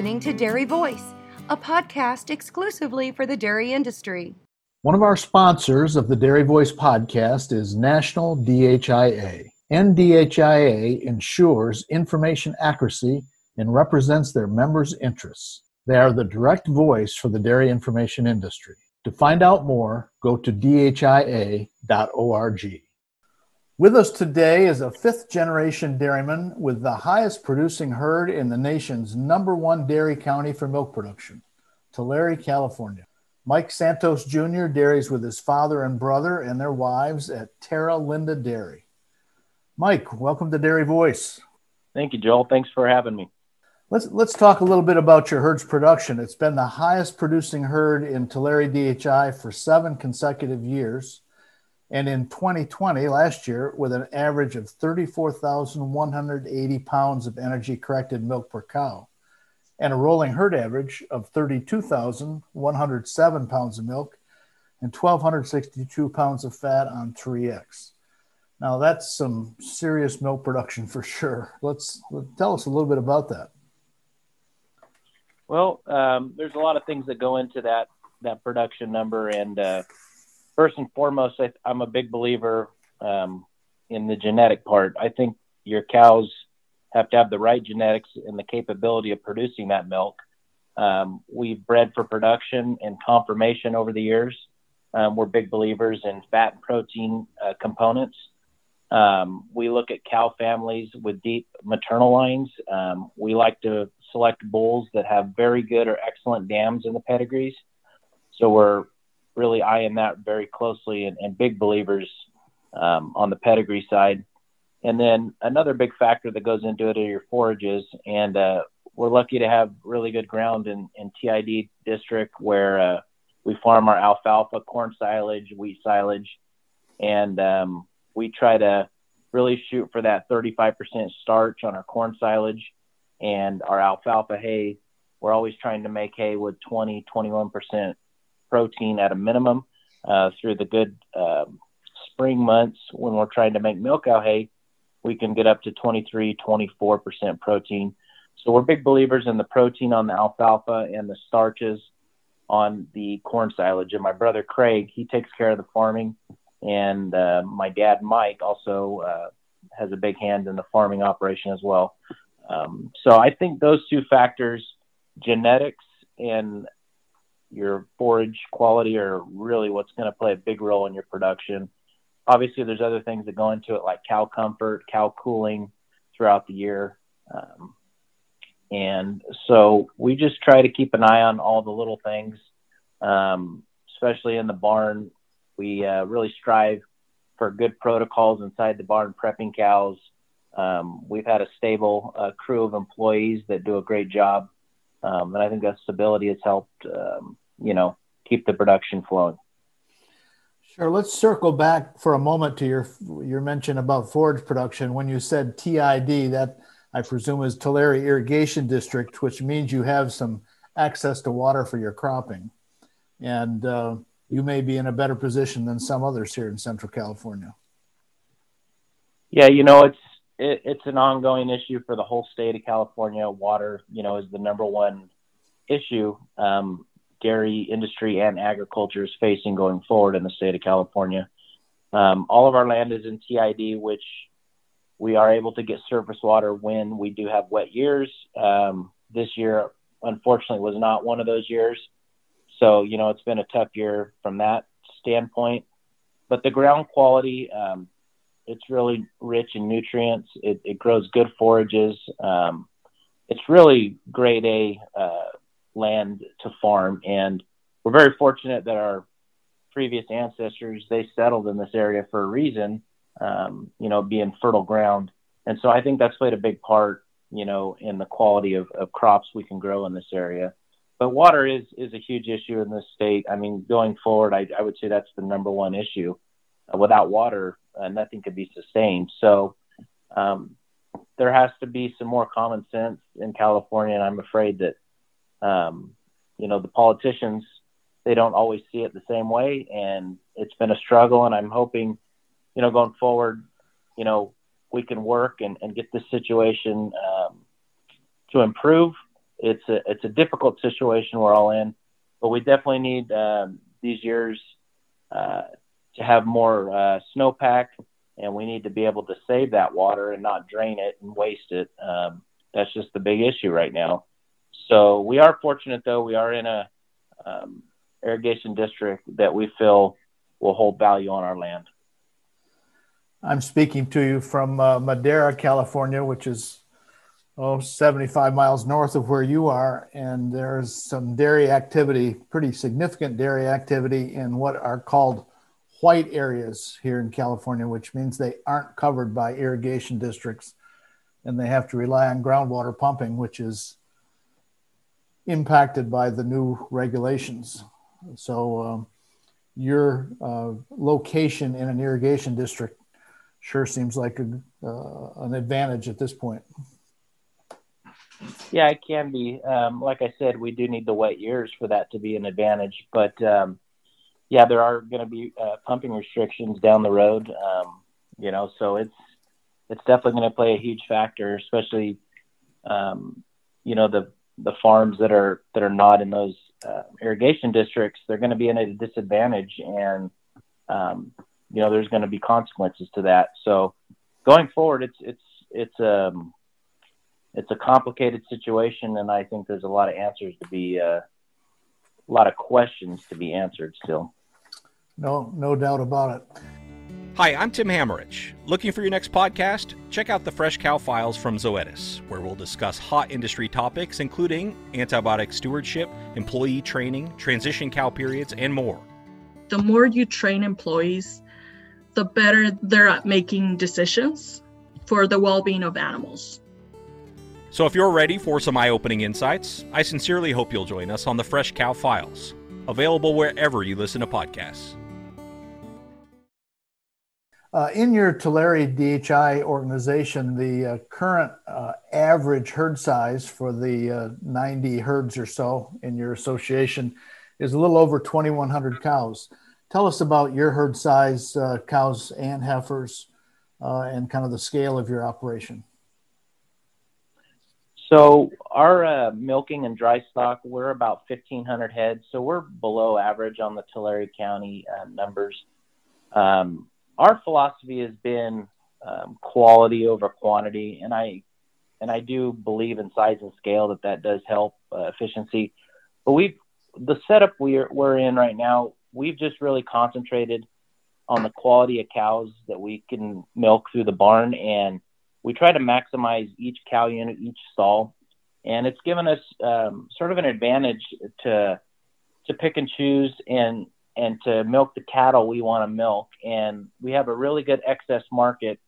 listening to Dairy Voice, a podcast exclusively for the dairy industry. One of our sponsors of the Dairy Voice podcast is National DHIA. NDHIA ensures information accuracy and represents their members' interests. They are the direct voice for the dairy information industry. To find out more, go to dhia.org. With us today is a fifth generation dairyman with the highest producing herd in the nation's number one dairy county for milk production, Tulare, California. Mike Santos Jr. dairies with his father and brother and their wives at Terra Linda Dairy. Mike, welcome to Dairy Voice. Thank you, Joel. Thanks for having me. Let's let's talk a little bit about your herd's production. It's been the highest producing herd in Tulare DHI for seven consecutive years. And in 2020, last year, with an average of 34,180 pounds of energy corrected milk per cow and a rolling herd average of 32,107 pounds of milk and 1,262 pounds of fat on 3X. Now that's some serious milk production for sure. Let's tell us a little bit about that. Well, um, there's a lot of things that go into that that production number, and uh, first and foremost, I, am a big believer um, in the genetic part. I think your cows have to have the right genetics and the capability of producing that milk. Um, we've bred for production and conformation over the years. Um, we're big believers in fat and protein uh, components. Um, we look at cow families with deep maternal lines. Um, we like to select bulls that have very good or excellent dams in the pedigrees. So we're really eyeing that very closely and, and big believers um, on the pedigree side. And then another big factor that goes into it are your forages. And uh, we're lucky to have really good ground in, in TID district where uh, we farm our alfalfa, corn silage, wheat silage, and um, we try to really shoot for that 35% starch on our corn silage and our alfalfa hay. We're always trying to make hay with 20, 21% protein at a minimum uh, through the good um, spring months when we're trying to make milk cow hay. We can get up to 23, 24% protein. So we're big believers in the protein on the alfalfa and the starches on the corn silage. And my brother Craig, he takes care of the farming, and uh, my dad Mike also uh, has a big hand in the farming operation as well. Um, so I think those two factors, genetics and your forage quality, are really what's going to play a big role in your production. Obviously, there's other things that go into it, like cow comfort, cow cooling throughout the year. Um, and so we just try to keep an eye on all the little things, um, especially in the barn. We uh, really strive for good protocols inside the barn, prepping cows, um, we've had a stable uh, crew of employees that do a great job, um, and I think that stability has helped, um, you know, keep the production flowing. Sure. Let's circle back for a moment to your your mention about forage production. When you said TID, that I presume is Tulare Irrigation District, which means you have some access to water for your cropping, and uh, you may be in a better position than some others here in Central California. Yeah, you know, it's it, it's an ongoing issue for the whole state of California. Water, you know, is the number one issue um, dairy industry and agriculture is facing going forward in the state of California. Um, all of our land is in TID, which we are able to get surface water when we do have wet years. Um, this year, unfortunately, was not one of those years. So, you know, it's been a tough year from that standpoint. But the ground quality, um, it's really rich in nutrients. It, it grows good forages. Um, it's really grade A uh, land to farm, and we're very fortunate that our previous ancestors they settled in this area for a reason. Um, you know, being fertile ground, and so I think that's played a big part. You know, in the quality of, of crops we can grow in this area. But water is is a huge issue in this state. I mean, going forward, I, I would say that's the number one issue. Uh, without water, uh, nothing could be sustained. So um, there has to be some more common sense in California, and I'm afraid that um, you know the politicians they don't always see it the same way, and it's been a struggle. And I'm hoping, you know, going forward, you know, we can work and, and get this situation um, to improve. it's a it's a difficult situation we're all in, but we definitely need um, these years uh, to have more uh, snowpack, and we need to be able to save that water and not drain it and waste it. Um, that's just the big issue right now. So we are fortunate, though. We are in a um, irrigation district that we feel will hold value on our land. I'm speaking to you from uh, Madera, California, which is oh 75 miles north of where you are, and there's some dairy activity, pretty significant dairy activity in what are called white areas here in California, which means they aren't covered by irrigation districts, and they have to rely on groundwater pumping, which is impacted by the new regulations. So um, your uh, location in an irrigation district sure seems like a, uh, an advantage at this point. Yeah, it can be. Um, like I said, we do need the wet years for that to be an advantage. But um, yeah, there are going to be uh, pumping restrictions down the road. Um, you know, so it's it's definitely going to play a huge factor, especially um, you know the the farms that are that are not in those uh, irrigation districts. They're going to be in a disadvantage, and um, you know there's going to be consequences to that. So going forward, it's it's it's um it's a complicated situation, and I think there's a lot of answers to be uh, a lot of questions to be answered still. No, no doubt about it. Hi, I'm Tim Hammerich. Looking for your next podcast? Check out the Fresh Cow Files from Zoetis, where we'll discuss hot industry topics including antibiotic stewardship, employee training, transition cow periods, and more. The more you train employees, the better they're at making decisions for the well being of animals. So, if you're ready for some eye opening insights, I sincerely hope you'll join us on the Fresh Cow Files, available wherever you listen to podcasts. Uh, in your Tulare DHI organization, the uh, current uh, average herd size for the uh, 90 herds or so in your association is a little over 2,100 cows. Tell us about your herd size, uh, cows and heifers, uh, and kind of the scale of your operation. So our milking and dry stock, we're about 1,500 heads. So we're below average on the Tulare County numbers. Um, our philosophy has been um, quality over quantity, and I and I do believe in size and scale that that does help uh, efficiency. But we've the setup we're we're in right now, we've just really concentrated on the quality of cows that we can milk through the barn and we try to maximize each cow unit, each stall, and it's given us um, sort of an advantage to to pick and choose and and to milk the cattle we want to milk. And we have a really good excess market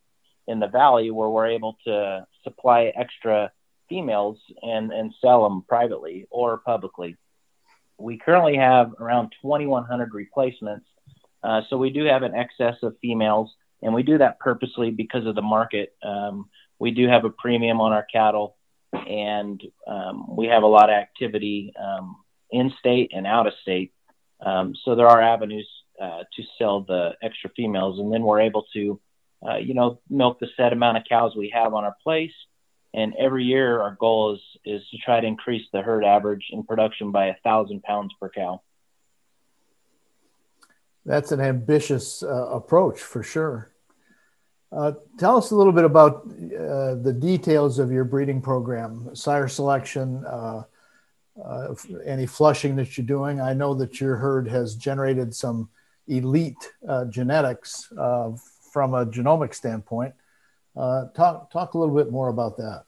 in the valley where we're able to supply extra females and and sell them privately or publicly. We currently have around 2,100 replacements, uh, so we do have an excess of females and we do that purposely because of the market. Um, we do have a premium on our cattle, and um, we have a lot of activity um, in state and out of state. Um, so there are avenues uh, to sell the extra females, and then we're able to, uh, you know, milk the set amount of cows we have on our place. And every year, our goal is is to try to increase the herd average in production by a thousand pounds per cow. That's an ambitious uh, approach for sure. Uh, tell us a little bit about uh, the details of your breeding program, sire selection, uh, uh any flushing that you're doing. I know that your herd has generated some elite uh, genetics uh, from a genomic standpoint. talk talk a little bit more about that.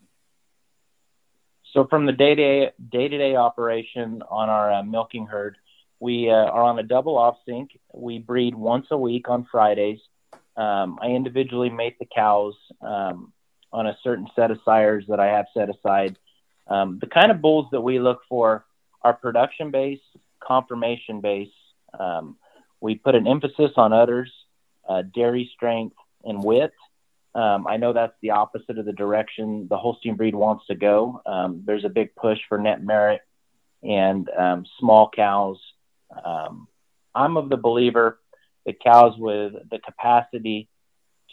So, from the day to day operation on our milking herd, we are on a double off sync. We breed once a week on Fridays um, I individually mate the cows um, on a certain set of sires that I have set aside. Um, the kind of bulls that we look for are production based, conformation based. Um, we put an emphasis on udders, uh, dairy strength, and width. Um, I know that's the opposite of the direction the Holstein breed wants to go. Um, there's a big push for net merit and small cows. I'm of the believer that cows with the capacity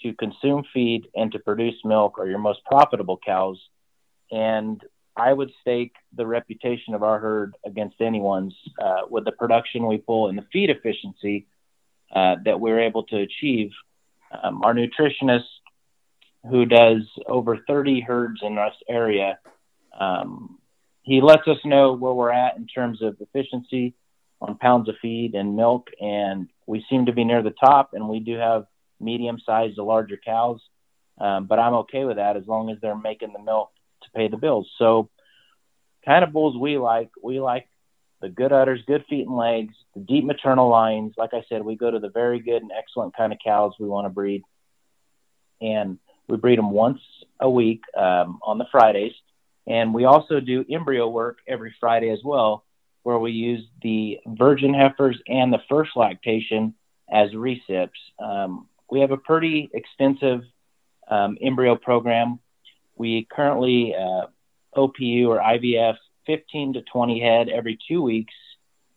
to consume feed and to produce milk are your most profitable cows. And I would stake the reputation of our herd against anyone's uh, with the production we pull and the feed efficiency uh, that we're able to achieve. Um, our nutritionist, who does over 30 herds in this area, um, he lets us know where we're at in terms of efficiency on pounds of feed and milk, and we seem to be near the top. And we do have medium-sized to larger cows, um, but I'm okay with that as long as they're making the milk pay the bills. So, kind of bulls we like, we like the good udders, good feet and legs, the deep maternal lines. Like I said, we go to the very good and excellent kind of cows we want to breed, and we breed them once a week um, on the Fridays, and we also do embryo work every Friday as well, where we use the virgin heifers and the first lactation as recips. Um, we have a pretty extensive um, embryo program. We currently uh, OPU or IVF 15 to 20 head every two weeks.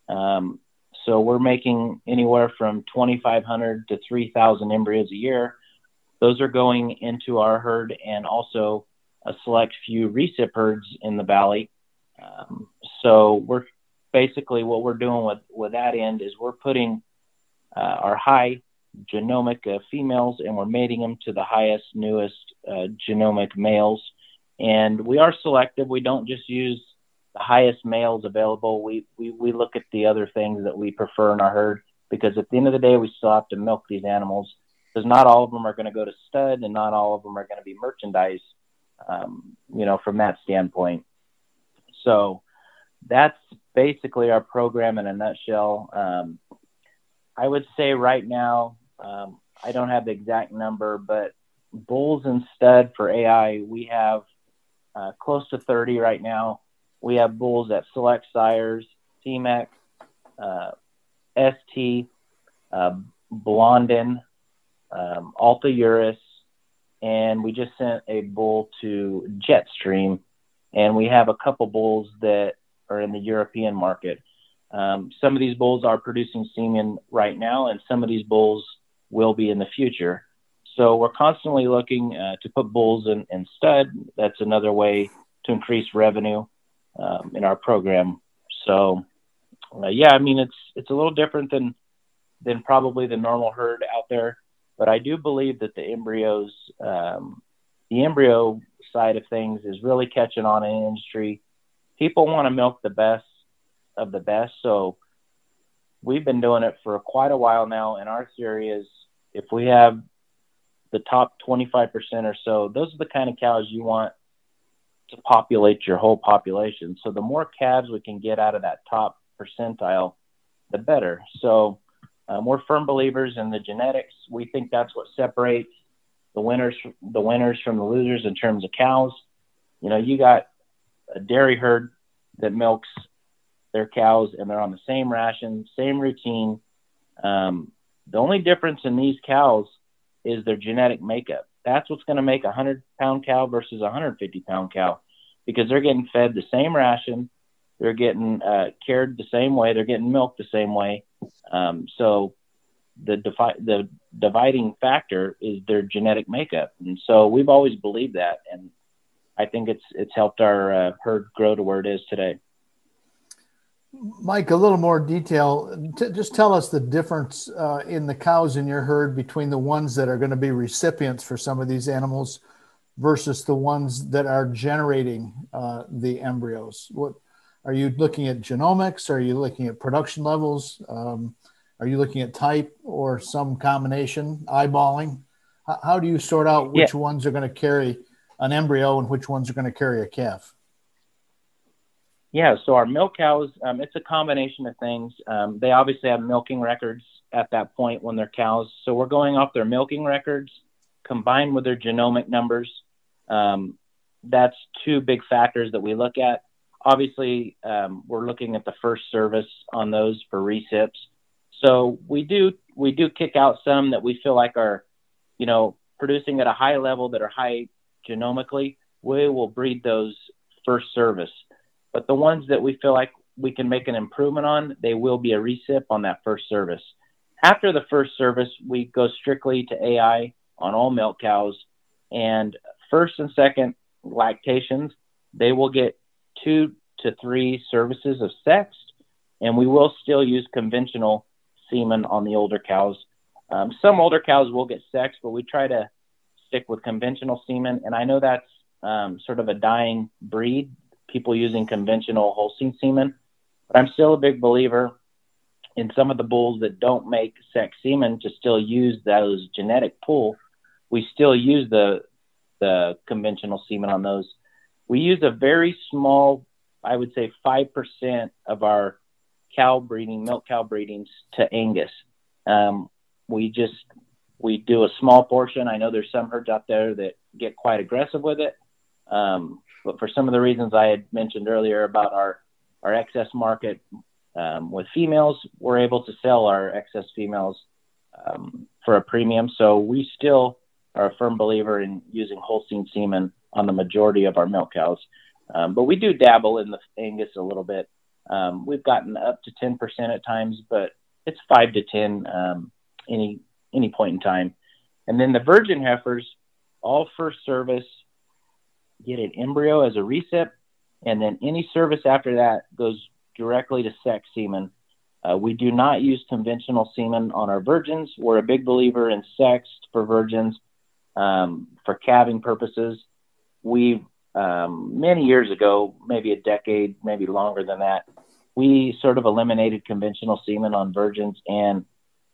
Um, so we're making anywhere from 2,500 to 3,000 embryos a year. Those are going into our herd and also a select few recip herds in the valley. Um, so we're basically what we're doing with, with that end is we're putting uh, our high genomic uh, females and we're mating them to the highest, newest uh, genomic males. And we are selective. We don't just use the highest males available. We, we, we look at the other things that we prefer in our herd because at the end of the day, we still have to milk these animals because not all of them are going to go to stud and not all of them are going to be merchandise, um, you know, from that standpoint. So that's basically our program in a nutshell. Um, I would say right now, um, I don't have the exact number, but bulls and stud for AI, we have uh, close to 30 right now. We have bulls at Select Sires, Semex, uh, ST, uh, Blondin, um, Alta Urus, and we just sent a bull to Jetstream, and we have a couple bulls that are in the European market. Um, some of these bulls are producing semen right now, and some of these bulls will be in the future. So we're constantly looking uh, to put bulls in, in stud. That's another way to increase revenue um, in our program. So, uh, yeah, I mean it's it's a little different than than probably the normal herd out there, but I do believe that the embryos, um, the embryo side of things, is really catching on in industry. People want to milk the best of the best, so we've been doing it for quite a while now. And our theory is, if we have the top 25% or so, those are the kind of cows you want to populate your whole population. So the more calves we can get out of that top percentile, the better. So um, we're firm believers in the genetics. We think that's what separates the winners the winners from the losers in terms of cows. You know, you got a dairy herd that milks their cows and they're on the same ration, same routine. Um, the only difference in these cows is their genetic makeup. That's what's going to make a 100 pound cow versus a 150 pound cow because they're getting fed the same ration. They're getting uh, cared the same way. They're getting milked the same way. Um, so the, defi- the dividing factor is their genetic makeup. And so we've always believed that. And I think it's, it's helped our uh, herd grow to where it is today. Mike, a little more detail. T- just tell us the difference uh, in the cows in your herd between the ones that are going to be recipients for some of these animals versus the ones that are generating uh, the embryos. What are you looking at genomics? Are you looking at production levels? Um, are you looking at type or some combination, eyeballing? How, how do you sort out which yeah. ones are going to carry an embryo and which ones are going to carry a calf? Yeah, so our milk cows, um, it's a combination of things. Um, they obviously have milking records at that point when they're cows. So we're going off their milking records combined with their genomic numbers. Um, that's two big factors that we look at. Obviously, um, we're looking at the first service on those for recips. So we do we do kick out some that we feel like are, you know, producing at a high level that are high genomically. We will breed those first service. But the ones that we feel like we can make an improvement on, they will be a recip on that first service. After the first service, we go strictly to AI on all milk cows. And first and second lactations, they will get two to three services of sex. and we will still use conventional semen on the older cows. Um, some older cows will get sex, but we try to stick with conventional semen. And I know that's um, sort of a dying breed, people using conventional Holstein semen. But I'm still a big believer in some of the bulls that don't make sex semen to still use those genetic pool. We still use the the conventional semen on those. We use a very small, I would say, five percent of our cow breeding, milk cow breedings to Angus. Um, we just we do a small portion. I know there's some herds out there that get quite aggressive with it, um, but for some of the reasons I had mentioned earlier about our our excess market um, with females, we're able to sell our excess females um, for a premium. So we still are a firm believer in using Holstein semen on the majority of our milk cows. Um, but we do dabble in the Angus a little bit. Um, we've gotten up to 10% at times, but it's five to 10 um, any any point in time. And then the virgin heifers, all first service, get an embryo as a recip, and then any service after that goes directly to sex semen. Uh, we do not use conventional semen on our virgins. We're a big believer in sex for virgins um, for calving purposes. We um, many years ago, maybe a decade, maybe longer than that, we sort of eliminated conventional semen on virgins, and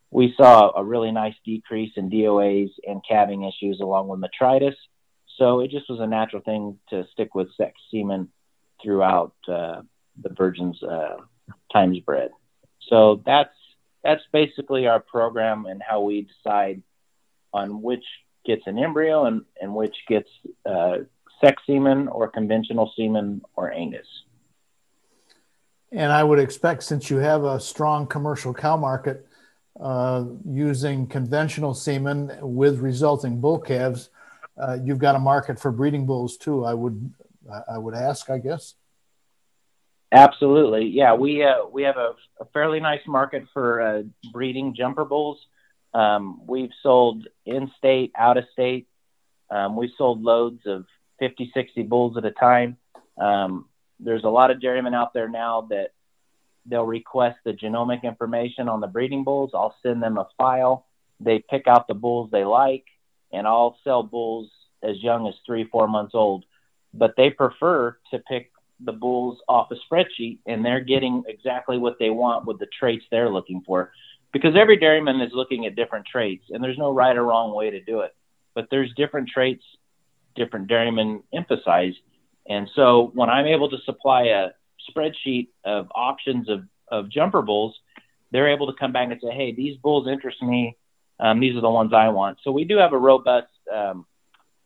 we saw a really nice decrease in DOAs and calving issues along with metritis. So it just was a natural thing to stick with sex semen throughout uh, the virgin's uh, times bred. So that's that's basically our program and how we decide on which gets an embryo and, and which gets uh, sex semen or conventional semen or Angus. And I would expect, since you have a strong commercial cow market, uh, using conventional semen with resulting bull calves, uh, you've got a market for breeding bulls too. I would, I would ask, I guess. Absolutely, yeah. We uh, we have a, a, fairly nice market for uh, breeding jumper bulls. Um, we've sold in state, out of state. Um, we sold loads of 50, 60 bulls at a time. Um, there's a lot of dairymen out there now that they'll request the genomic information on the breeding bulls. I'll send them a file. They pick out the bulls they like, and I'll sell bulls as young as three, four months old. But they prefer to pick the bulls off a spreadsheet, and they're getting exactly what they want with the traits they're looking for. Because every dairyman is looking at different traits, and there's no right or wrong way to do it. But there's different traits different dairymen emphasize. And so when I'm able to supply a spreadsheet of options of, of jumper bulls, they're able to come back and say, hey, these bulls interest me. Um, these are the ones I want. So we do have a robust um,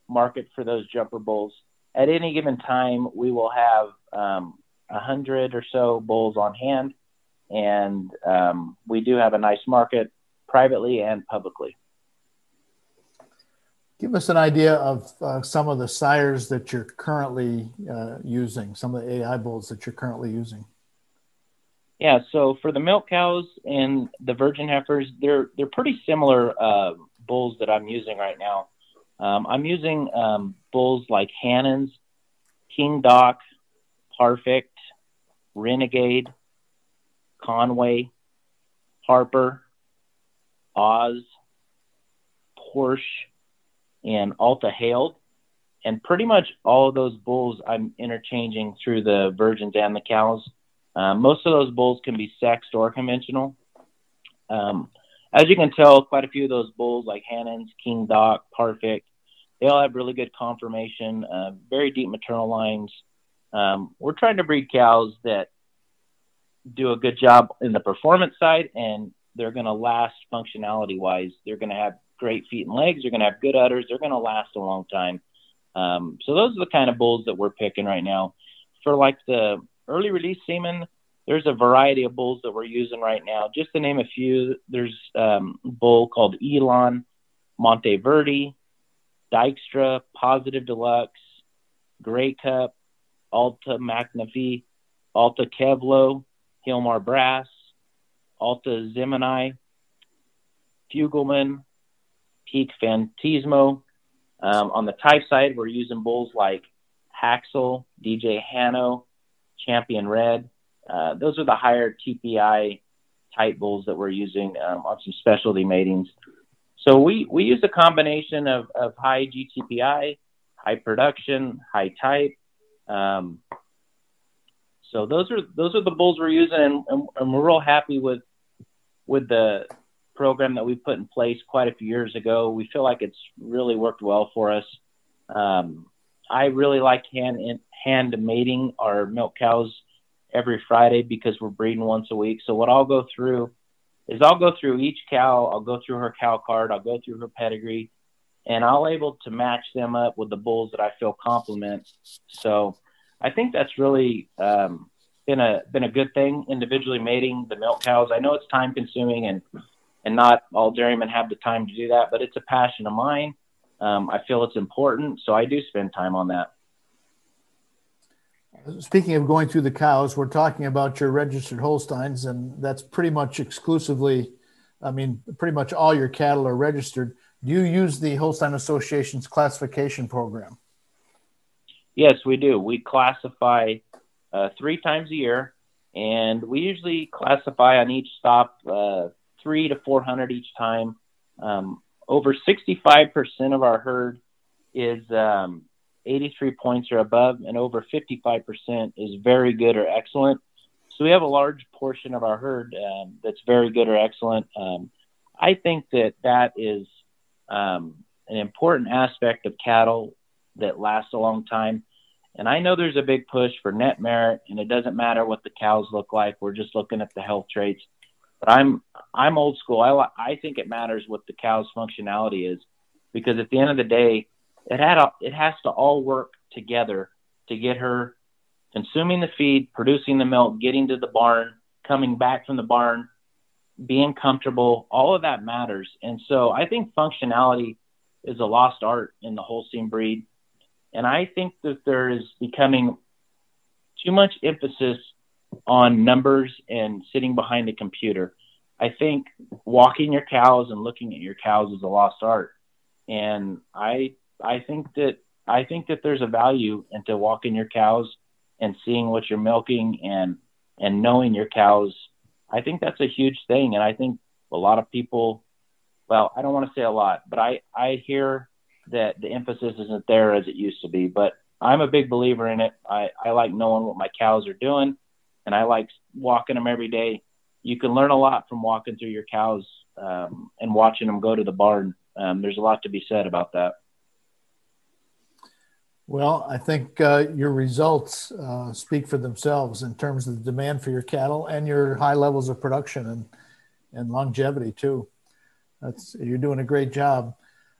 market for those jumper bulls. At any given time, we will have um, a um, hundred or so bulls on hand, and um, we do have a nice market privately and publicly. Give us an idea of uh, some of the sires that you're currently uh, using, some of the AI bulls that you're currently using. Yeah, so for the milk cows and the virgin heifers, they're they're pretty similar uh, bulls that I'm using right now. Um, I'm using um, bulls like Hannon's, King Doc, Perfect, Renegade, Conway, Harper, Oz, Porsche, and Alta Hailed. And pretty much all of those bulls I'm interchanging through the virgins and the cows. Uh, most of those bulls can be sexed or conventional. Um, as you can tell, quite a few of those bulls, like Hannon's, King Doc, Perfect, they all have really good conformation, uh, very deep maternal lines. Um, we're trying to breed cows that do a good job in the performance side, and they're going to last functionality wise. They're going to have great feet and legs. They're going to have good udders. They're going to last a long time. Um, so those are the kind of bulls that we're picking right now. For like the early release semen, there's a variety of bulls that we're using right now. Just to name a few, there's um, a bull called Elon, Monteverde, Dykstra, Positive Deluxe, Grey Cup, Alta Magnifi, Alta Kevlo, Hilmar Brass, Alta Gemini, Fugelman, Peak Fantismo. Um, on the type side, we're using bulls like Haxel, DJ Hanno, Champion Red. Uh, those are the higher TPI type bulls that we're using um, on some specialty matings. So we, we use a combination of, of high GTPI, high production, high type. Um, so those are those are the bulls we're using, and, and, and, we're real happy with with the program that we put in place quite a few years ago. We feel like it's really worked well for us. Um, I really like hand hand mating our milk cows every Friday because we're breeding once a week. So what I'll go through is I'll go through each cow, I'll go through her cow card, I'll go through her pedigree, and I'll able to match them up with the bulls that I feel complement. So I think that's really um, been a been a good thing. Individually mating the milk cows. I know it's time consuming and and not all dairymen have the time to do that, but it's a passion of mine. Um, I feel it's important, so I do spend time on that. Speaking of going through the cows, we're talking about your registered Holsteins, and that's pretty much exclusively, I mean, pretty much all your cattle are registered. Do you use the Holstein Association's classification program? Yes, we do. We classify uh, three times a year, and we usually classify on each stop uh, three to 400 each time. Um, over 65% of our herd is um, 83 points or above, and over 55% is very good or excellent. So we have a large portion of our herd um, that's very good or excellent. Um, I think that that is um, an important aspect of cattle that lasts a long time. And I know there's a big push for net merit, and it doesn't matter what the cows look like. We're just looking at the health traits. But I'm I'm old school. I I think it matters what the cow's functionality is, because at the end of the day, it had a, it has to all work together to get her consuming the feed, producing the milk, getting to the barn, coming back from the barn, being comfortable. All of that matters. And so I think functionality is a lost art in the Holstein breed. And I think that there is becoming too much emphasis on numbers and sitting behind a computer. I think walking your cows and looking at your cows is a lost art. And I I think that I think that there's a value into walking your cows and seeing what you're milking and and knowing your cows. I think that's a huge thing, and I think a lot of people. Well, I don't want to say a lot, but I I hear that the emphasis isn't there as it used to be. But I'm a big believer in it. I I like knowing what my cows are doing, and I like walking them every day. You can learn a lot from walking through your cows um, and watching them go to the barn. Um, there's a lot to be said about that. Well, I think uh, your results uh, speak for themselves in terms of the demand for your cattle and your high levels of production and, and longevity too. That's you're doing a great job.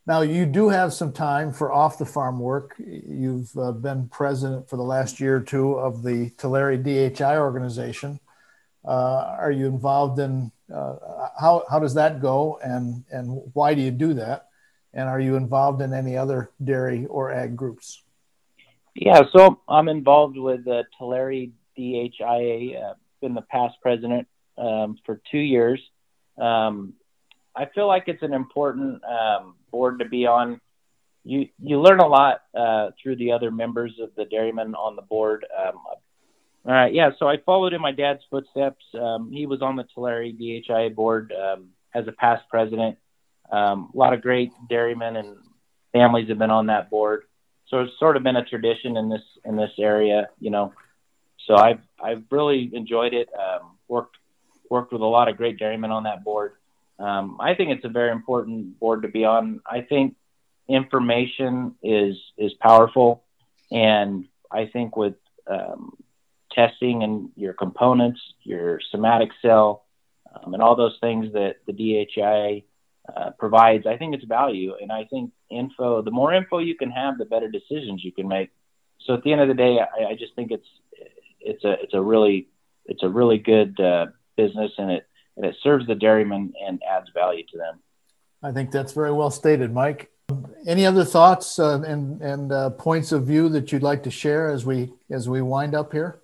Now you do have some time for off the farm work. You've uh, been president for the last year or two of the Tulare DHI organization. Uh, are you involved in uh, how how does that go and and why do you do that? And are you involved in any other dairy or ag groups? Yeah, so I'm involved with the Tulare DHIA. Uh, been the past president um, for two years. Um, I feel like it's an important um, board to be on. You you learn a lot uh, through the other members of the dairymen on the board. Um, all right, yeah. So I followed in my dad's footsteps. Um, he was on the Tulare DHIA board um, as a past president. A lot of great dairymen and families have been on that board so it's sort of been a tradition in this in this area, you know. So I've I've really enjoyed it. Um, worked worked with a lot of great dairymen on that board. Um, I think it's a very important board to be on. I think information is is powerful, and I think with um, testing and your components, your somatic cell, um, and all those things that the DHI uh, provides, I think it's value. And I think info, the more info you can have, the better decisions you can make. So at the end of the day, I, I just think it's it's a it's a really it's a really good uh, business, and it and it serves the dairyman and adds value to them. I think that's very well stated, Mike. Any other thoughts uh, and and uh, points of view that you'd like to share as we as we wind up here?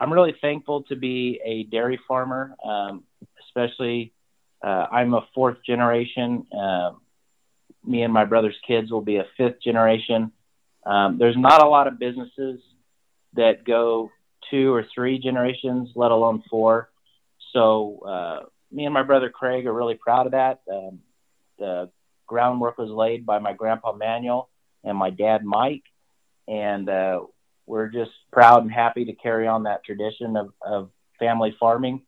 I'm really thankful to be a dairy farmer, um, especially uh, I'm a fourth generation. Uh, me and my brother's kids will be a fifth generation. Um, there's not a lot of businesses that go two or three generations, let alone four. So uh, me and my brother Craig are really proud of that. Um, the groundwork was laid by my grandpa Manuel and my dad Mike, and uh, we're just proud and happy to carry on that tradition of, of family farming.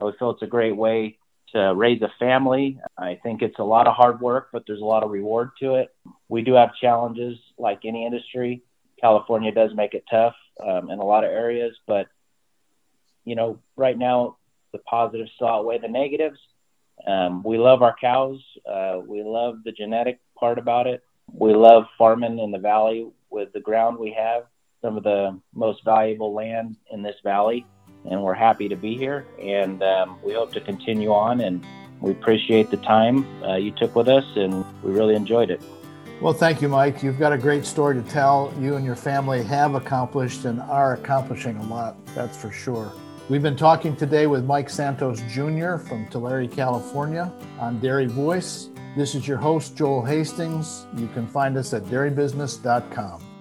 We feel it's a great way to raise a family. I think it's a lot of hard work, but there's a lot of reward to it. We do have challenges like any industry. California does make it tough um, in a lot of areas, but you know, right now the positives still outweigh the negatives. Um, we love our cows. Uh, we love the genetic part about it. We love farming in the valley with the ground we have, some of the most valuable land in this valley and we're happy to be here. And um, we hope to continue on. And we appreciate the time uh, you took with us, and we really enjoyed it. Well, thank you, Mike. You've got a great story to tell. You and your family have accomplished and are accomplishing a lot, that's for sure. We've been talking today with Mike Santos Jr. from Tulare, California on Dairy Voice. This is your host, Joel Hastings. You can find us at dairybusiness.com.